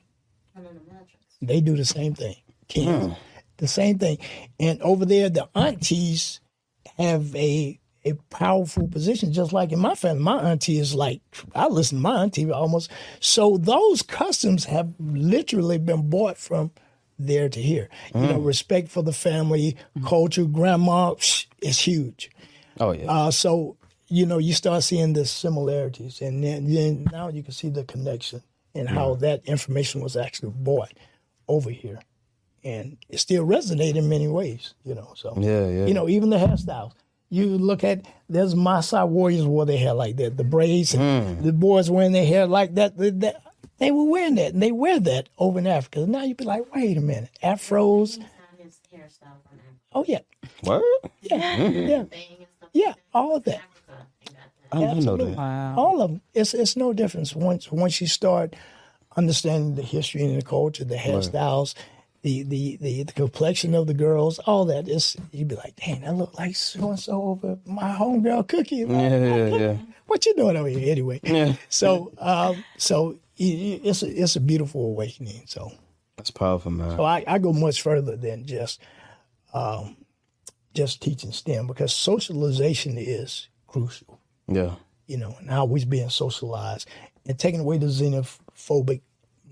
Under the mattress. They do the same thing. Kids, the same thing. And over there, the aunties have a a powerful position, just like in my family. My auntie is like I listen to my auntie almost. So those customs have literally been bought from there to here. You know, respect for the family, culture, grandma psh, is huge. Oh yeah. Uh, so you know, you start seeing the similarities, and then, then now you can see the connection and how that information was actually bought over here, and it still resonates in many ways. You know, so Yeah, yeah. You know, even the hairstyles. You look at there's Maasai warriors wore their hair like that, the braids, and the boys wearing their hair like that. the- that- They were wearing that, and they wear that over in Africa. Now you'd be like, wait a minute, afros. Oh yeah, What? yeah, yeah, yeah, all of that. I didn't know that. Wow. All of them. It's it's no difference once once you start understanding the history and the culture, the hairstyles, the, the the the complexion of the girls, all that. It's you'd be like, dang, I look like so and so over my homegirl Cookie. Yeah, yeah, yeah. What you doing over here anyway? Yeah. So um, so i- i- it's a, it's a beautiful awakening. So That's powerful, man. so I, I go much further than just um, just teaching STEM because socialization is crucial Yeah. you know, and how we're being socialized and taking away the xenophobic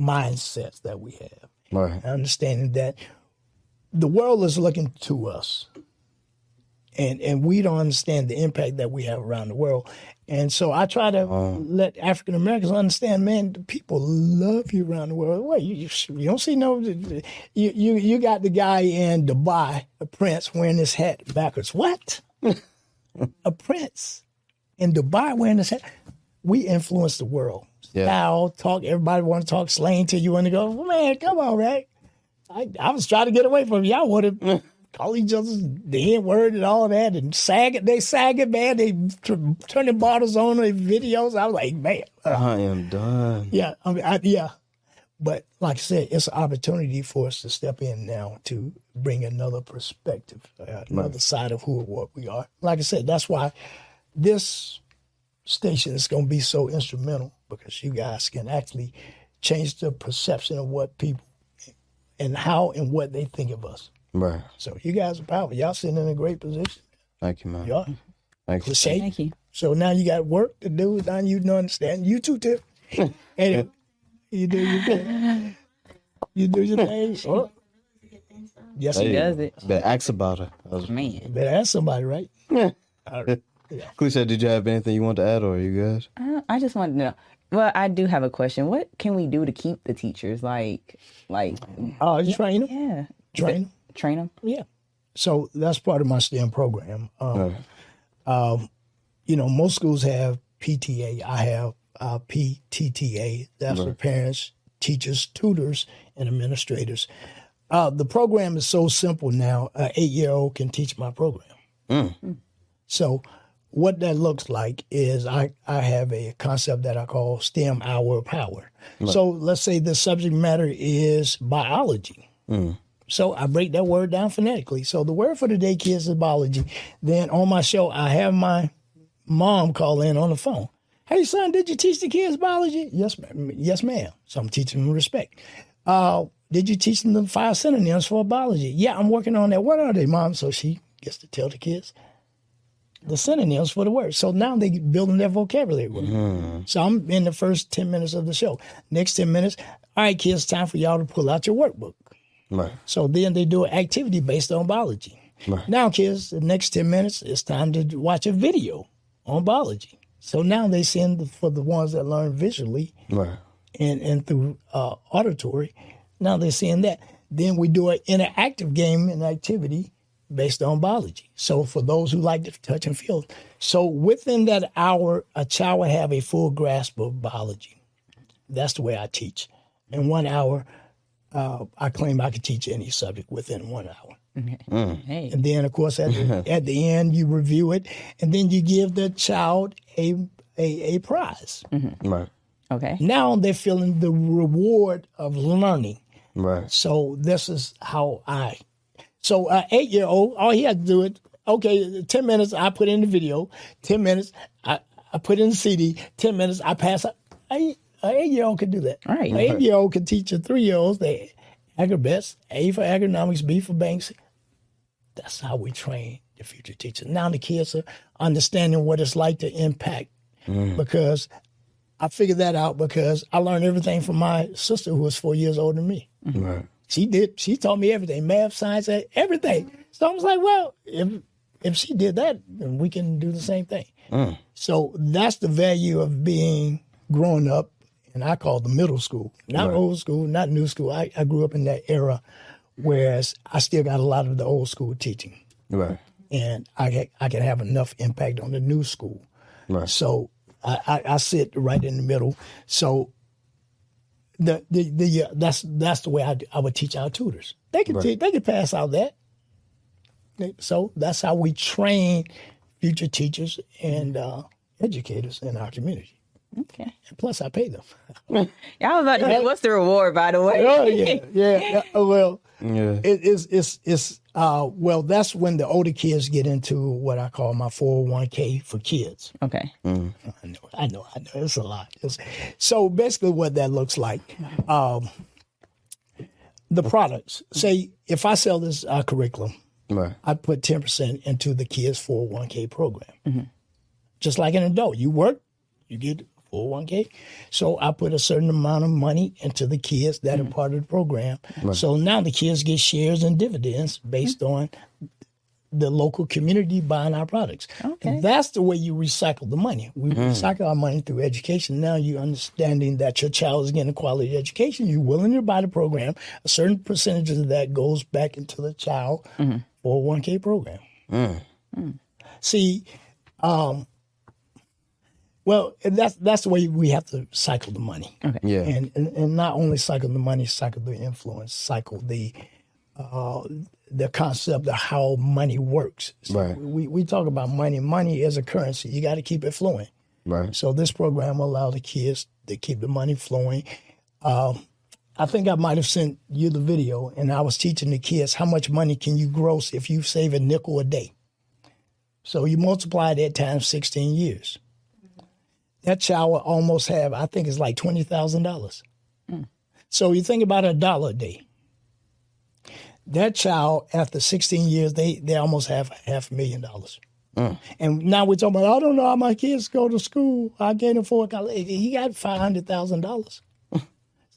mindsets that we have. Right. And understanding that the world is looking to us. And and we don't understand the impact that we have around the world. And so I try to let African Americans understand, man, the people love you around the world. Wait, you, you, don't see no you, you you got the guy in Dubai, a prince wearing his hat backwards. What? a prince in Dubai wearing his hat. We influence the world. Yeah. Style, talk, everybody want to talk slang to you and they go, man, come on, right? I, I was trying to get away from y'all want to call each other the N word and all that and sagging. They sagging, man. They t- turning bottles on their videos. I was like, man, uh, I am done. yeah, I mean, I, yeah. But like I said, it's an opportunity for us to step in now to bring another perspective, uh, another side of who and what we are. Like I said, that's why this station is going to be so instrumental because you guys can actually change the perception of what people and how and what they think of us. Right. So you guys are powerful. Y'all sitting in a great position. Thank you, man. Y'all. Thank you. Cliche. Thank you. So now you got work to do. Now you don't understand. You too, too. anyway, you do your thing. You do your thing. Oh. Yes, Hey, you does it. Better ask about her. I was- Man. better ask somebody, right? Yeah. Cliche, did you have anything you want to add, or are you guys? Uh, I just wanted to know. Well, I do have a question. What can we do to keep the teachers? Like, like, Oh, you train them? yeah, Train 'em? Train them. Yeah. So that's part of my STEM program. Um, um, you know, most schools have PTA. I have uh, PTTA. That's for parents, teachers, tutors, and administrators. Uh, the program is so simple now. An eight-year-old can teach my program. So, what that looks like is I, I have a concept that I call STEM Hour of Power. So, let's say the subject matter is biology. So, I break that word down phonetically. So, the word for the day, kids, is biology. Then on my show, I have my mom call in on the phone. Hey, son, did you teach the kids biology? Yes, ma'am. Yes, ma'am. So, I'm teaching them respect. Uh, did you teach them the five synonyms for biology? Yeah, I'm working on that. What are they, mom? So, she gets to tell the kids the synonyms for the word. So now they're building their vocabulary me. So I'm in the first 10 minutes of the show. Next 10 minutes, all right, kids, time for y'all to pull out your workbook. Right. So then they do an activity based on biology. Now, kids, the next 10 minutes, it's time to watch a video on biology. So now they send for the ones that learn visually Right. and, and through uh, auditory. Now they're seeing that. Then we do an interactive game and activity based on biology. So for those who like to touch and feel, so within that hour, a child will have a full grasp of biology. That's the way I teach. In one hour, uh, I claim I could teach any subject within one hour. Hey. And then, of course, at the, at the end, you review it, and then you give the child a a, a prize. Right. Okay. Now they're feeling the reward of learning. Right. So this is how I. So uh, eight year old, all he had to do it. Okay, ten minutes. I put in the video. Ten minutes. I, I put in the CD. Ten minutes. I pass. An eight year old can do that. Right. An eight year old can teach a three year olds. They agribets. A for agronomics. B for banks. That's how we train the future teachers. Now the kids are understanding what it's like to impact mm. because I figured that out because I learned everything from my sister who was four years older than me. Mm-hmm. Right. She did. She taught me everything, math, science, everything. So I was like, well, if if she did that, then we can do the same thing. Mm. So that's the value of being growing up, and I call the middle school, not old school, not new school. I, I grew up in that era, whereas I still got a lot of the old school teaching, Right. and I can, I can have enough impact on the new school. Right. So I, I, I sit right in the middle. So the the, the uh, that's that's the way I, do- I would teach our tutors. They can te- they can pass out that. So that's how we train future teachers and uh, educators in our community. Okay. Plus, I pay them. Yeah, I was about to say, what's the reward, by the way? oh yeah, yeah. yeah. Oh, well, Yeah. it is it's it's uh well that's when the older kids get into what I call my 401k for kids. Okay. I know, I know, I know. It's a lot. It's, so basically, what that looks like, um, the products. Say if I sell this uh, curriculum, Right. I put ten percent into the kids' four hundred one k program. Just like an adult, you work, you get four hundred one k. So I put a certain amount of money into the kids that are mm. part of the program. So now the kids get shares and dividends based mm. on the local community buying our products. Okay. That's the way you recycle the money. We mm. recycle our money through education. Now you're understanding that your child is getting a quality education. You're willing to buy the program. A certain percentage of that goes back into the child 401k program. See, um, well, and that's that's the way we have to cycle the money. Yeah. And, and and not only cycle the money, cycle the influence, cycle the uh, the concept of how money works. So Right. We we talk about money. Money is a currency. You got to keep it flowing. Right. So this program will allow the kids to keep the money flowing. Um, I think I might have sent you the video, and I was teaching the kids how much money can you gross if you save a nickel a day. So you multiply that times 16 years. That child will almost have, I think it's like $20,000. Mm. So you think about a dollar a day. That child, after 16 years, they, they almost have half a million dollars. Mm. And now we're talking about, I don't know how my kids go to school. I can't afford college. He got $500,000.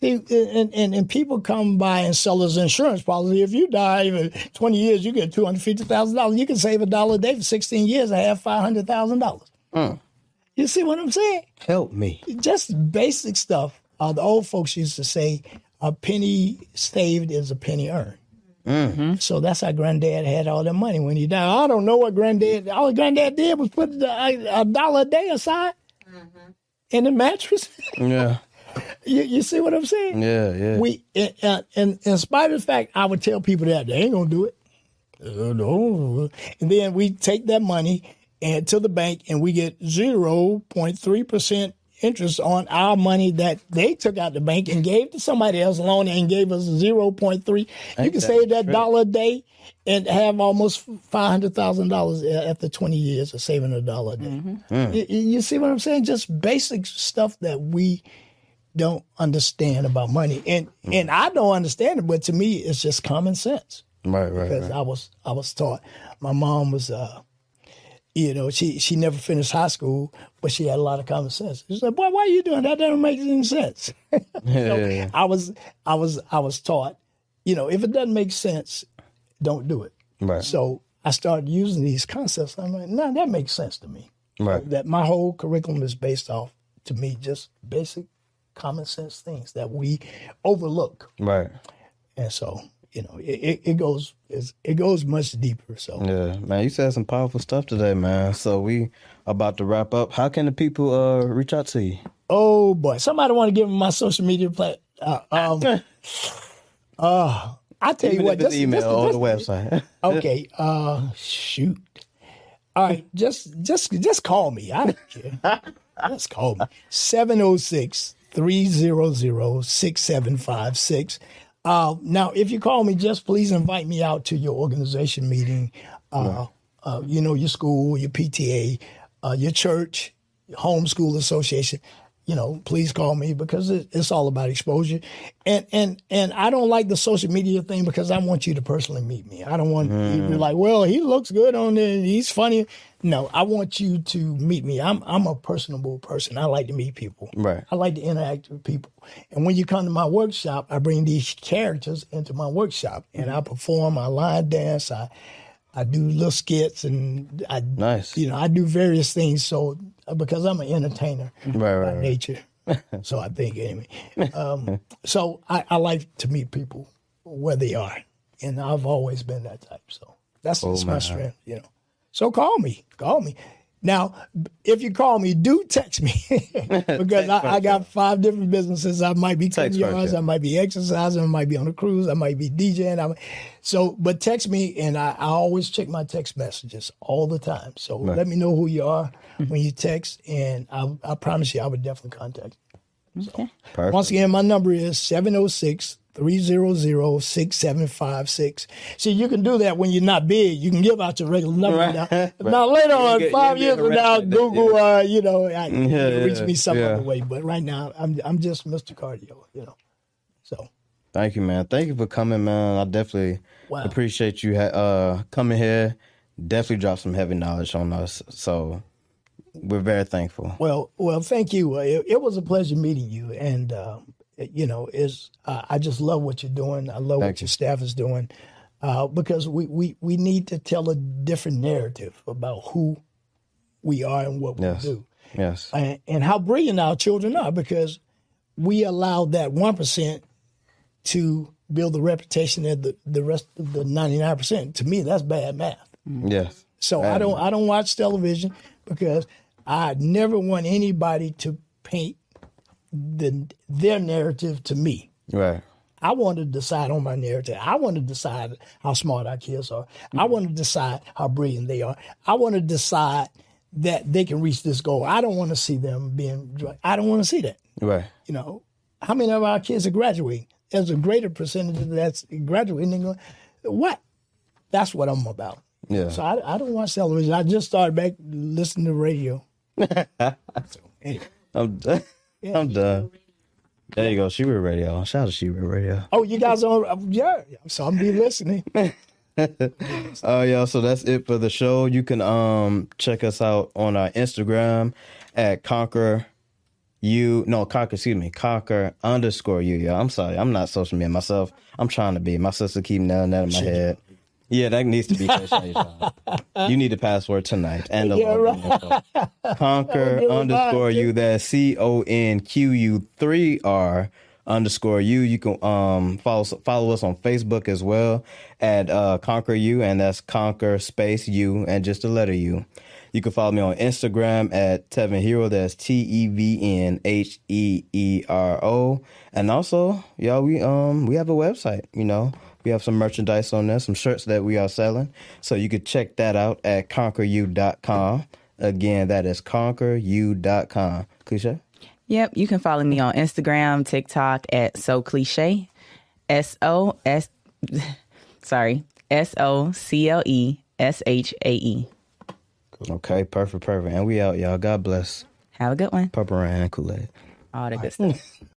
See, and, and, and people come by and sell us insurance policy. If you die in 20 years, you get $250,000. You can save a dollar a day for 16 years and have $500,000. You see what I'm saying? Help me. Just basic stuff. Uh, the old folks used to say, a penny saved is a penny earned. So that's how granddad had all that money when he died. I don't know what granddad, all granddad did was put a, a dollar a day aside. in the mattress. Yeah. you, you see what I'm saying? Yeah, yeah. We and, and, and in spite of the fact, I would tell people that they ain't gonna do it. Uh, no. And then we take that money and to the bank, and we get zero point three percent interest on our money that they took out the bank and gave to somebody else loan and gave us zero point three. You can that save that true? dollar a day and have almost five hundred thousand dollars after twenty years of saving a dollar a day. Mm-hmm. Hmm. You, you see what I'm saying? Just basic stuff that we don't understand about money, and hmm. and I don't understand it, but to me, it's just common sense Right, right, because right. I was I was taught. My mom was, uh, you know, she she never finished high school, but she had a lot of common sense. She said, "Boy, why are you doing that? That doesn't make any sense." Yeah, So yeah, yeah. I was I was I was taught, you know, if it doesn't make sense, don't do it. Right. So I started using these concepts. I'm like, no, that makes sense to me. Right. That my whole curriculum is based off, to me, just basic common sense things that we overlook. Right. And so, you know, it, it, goes it goes much deeper. So Yeah, man, you said some powerful stuff today, man. So we about to wrap up. How can the people uh reach out to you? Oh boy, somebody want to give them my social media plat. Uh, um, uh, I tell Even you what, just- email or the website. okay, uh, shoot. All right, just just just call me. I don't care. just call me. 706-300-6756. Uh, now, if you call me, just please invite me out to your organization meeting. Uh, uh, you know, your school, your PTA, uh, your church, your homeschool association. You know, please call me because it, it's all about exposure. And and and I don't like the social media thing because I want you to personally meet me. I don't want you to be like, well, he looks good on there, he's funny. No, I want you to meet me. I'm I'm a personable person. I like to meet people. Right. I like to interact with people. And when you come to my workshop, I bring these characters into my workshop and I perform, I line dance, I I do little skits and I Nice. you know, I do various things so because I'm an entertainer Right, by right, right. nature. so I think anyway. Um, so I, I like to meet people where they are. And I've always been that type. So that's, Oh, that's my strength, you know. So call me. Call me. Now, if you call me, do text me because I, I got five different businesses. I might be Text yards. I might be exercising, I might be on a cruise, I might be DJing. I'm, so, but text me, and I, I always check my text messages all the time. So let me know who you are when you text, and I, I promise you, I would definitely contact you. Okay. Once again, my number is 706 300 6756. See, you can do that when you're not big. You can give out your regular number Right. now. Right. Now, later on, get- five years from now, yeah. Google, uh, you know, I, you Yeah, reach me some yeah. other way. But right now, I'm I'm just Mr. Cardio, you know. So, Thank you, man. Thank you for coming, man. I definitely Wow. appreciate you ha- uh coming here. Definitely dropped some heavy knowledge on us. So we're very thankful. well, well, thank you. Uh, It, it was a pleasure meeting you, and uh, you know, is uh, I just love what you're doing. I love Thank what you. your staff is doing, uh, because we, we we need to tell a different narrative about who we are and what Yes. we do. Yes. and, and how brilliant our children are because we allow that 1% to build the reputation of the, the rest of the 99%. To me, that's bad math. Yes. So I don't I don't watch television because I never want anybody to paint the their narrative to me. Right. I want to decide on my narrative. I want to decide how smart our kids are. I mm-hmm. want to decide how brilliant they are. I want to decide that they can reach this goal. I don't want to see them being. I don't want to see that. Right. You know, how many of our kids are graduating? There's a greater percentage that's graduating. what? That's what I'm about. Yeah. So I, I don't watch television. I just started back listening to radio. so anyway. I'm done. I'm done. There you go. She Real Radio. Shout out to She Real Radio. Oh, you guys on? Yeah. So I'm be listening. Oh yeah, so that's it for the show. You can um check us out on our Instagram at conquer you no conquer excuse me conquer underscore you. Yeah, I'm sorry, I'm not social media myself. I'm trying to be. My sister keep nailing that in my head. Yeah, that needs to be You need the password tonight and the Yeah, info. Conquer underscore you. That's C O N Q U three R underscore you. You can um follow follow us on Facebook as well at uh Conquer You, and that's Conquer space U and just the letter U. You can follow me on Instagram at Tevin Hero. That's T E V N H E E R O. And also, y'all, we um we have a website. You know, we have some merchandise on there, some shirts that we are selling. So you could check that out at conqueryou.com. Again, that is conqueryou.com. Cliche. Yep, you can follow me on Instagram, TikTok at so cliche, S O S, sorry, S O C L E S H A E. Okay, perfect, perfect. And we out, y'all. God bless. Have a good one. Purple Rain and Kool Aid. All the good stuff.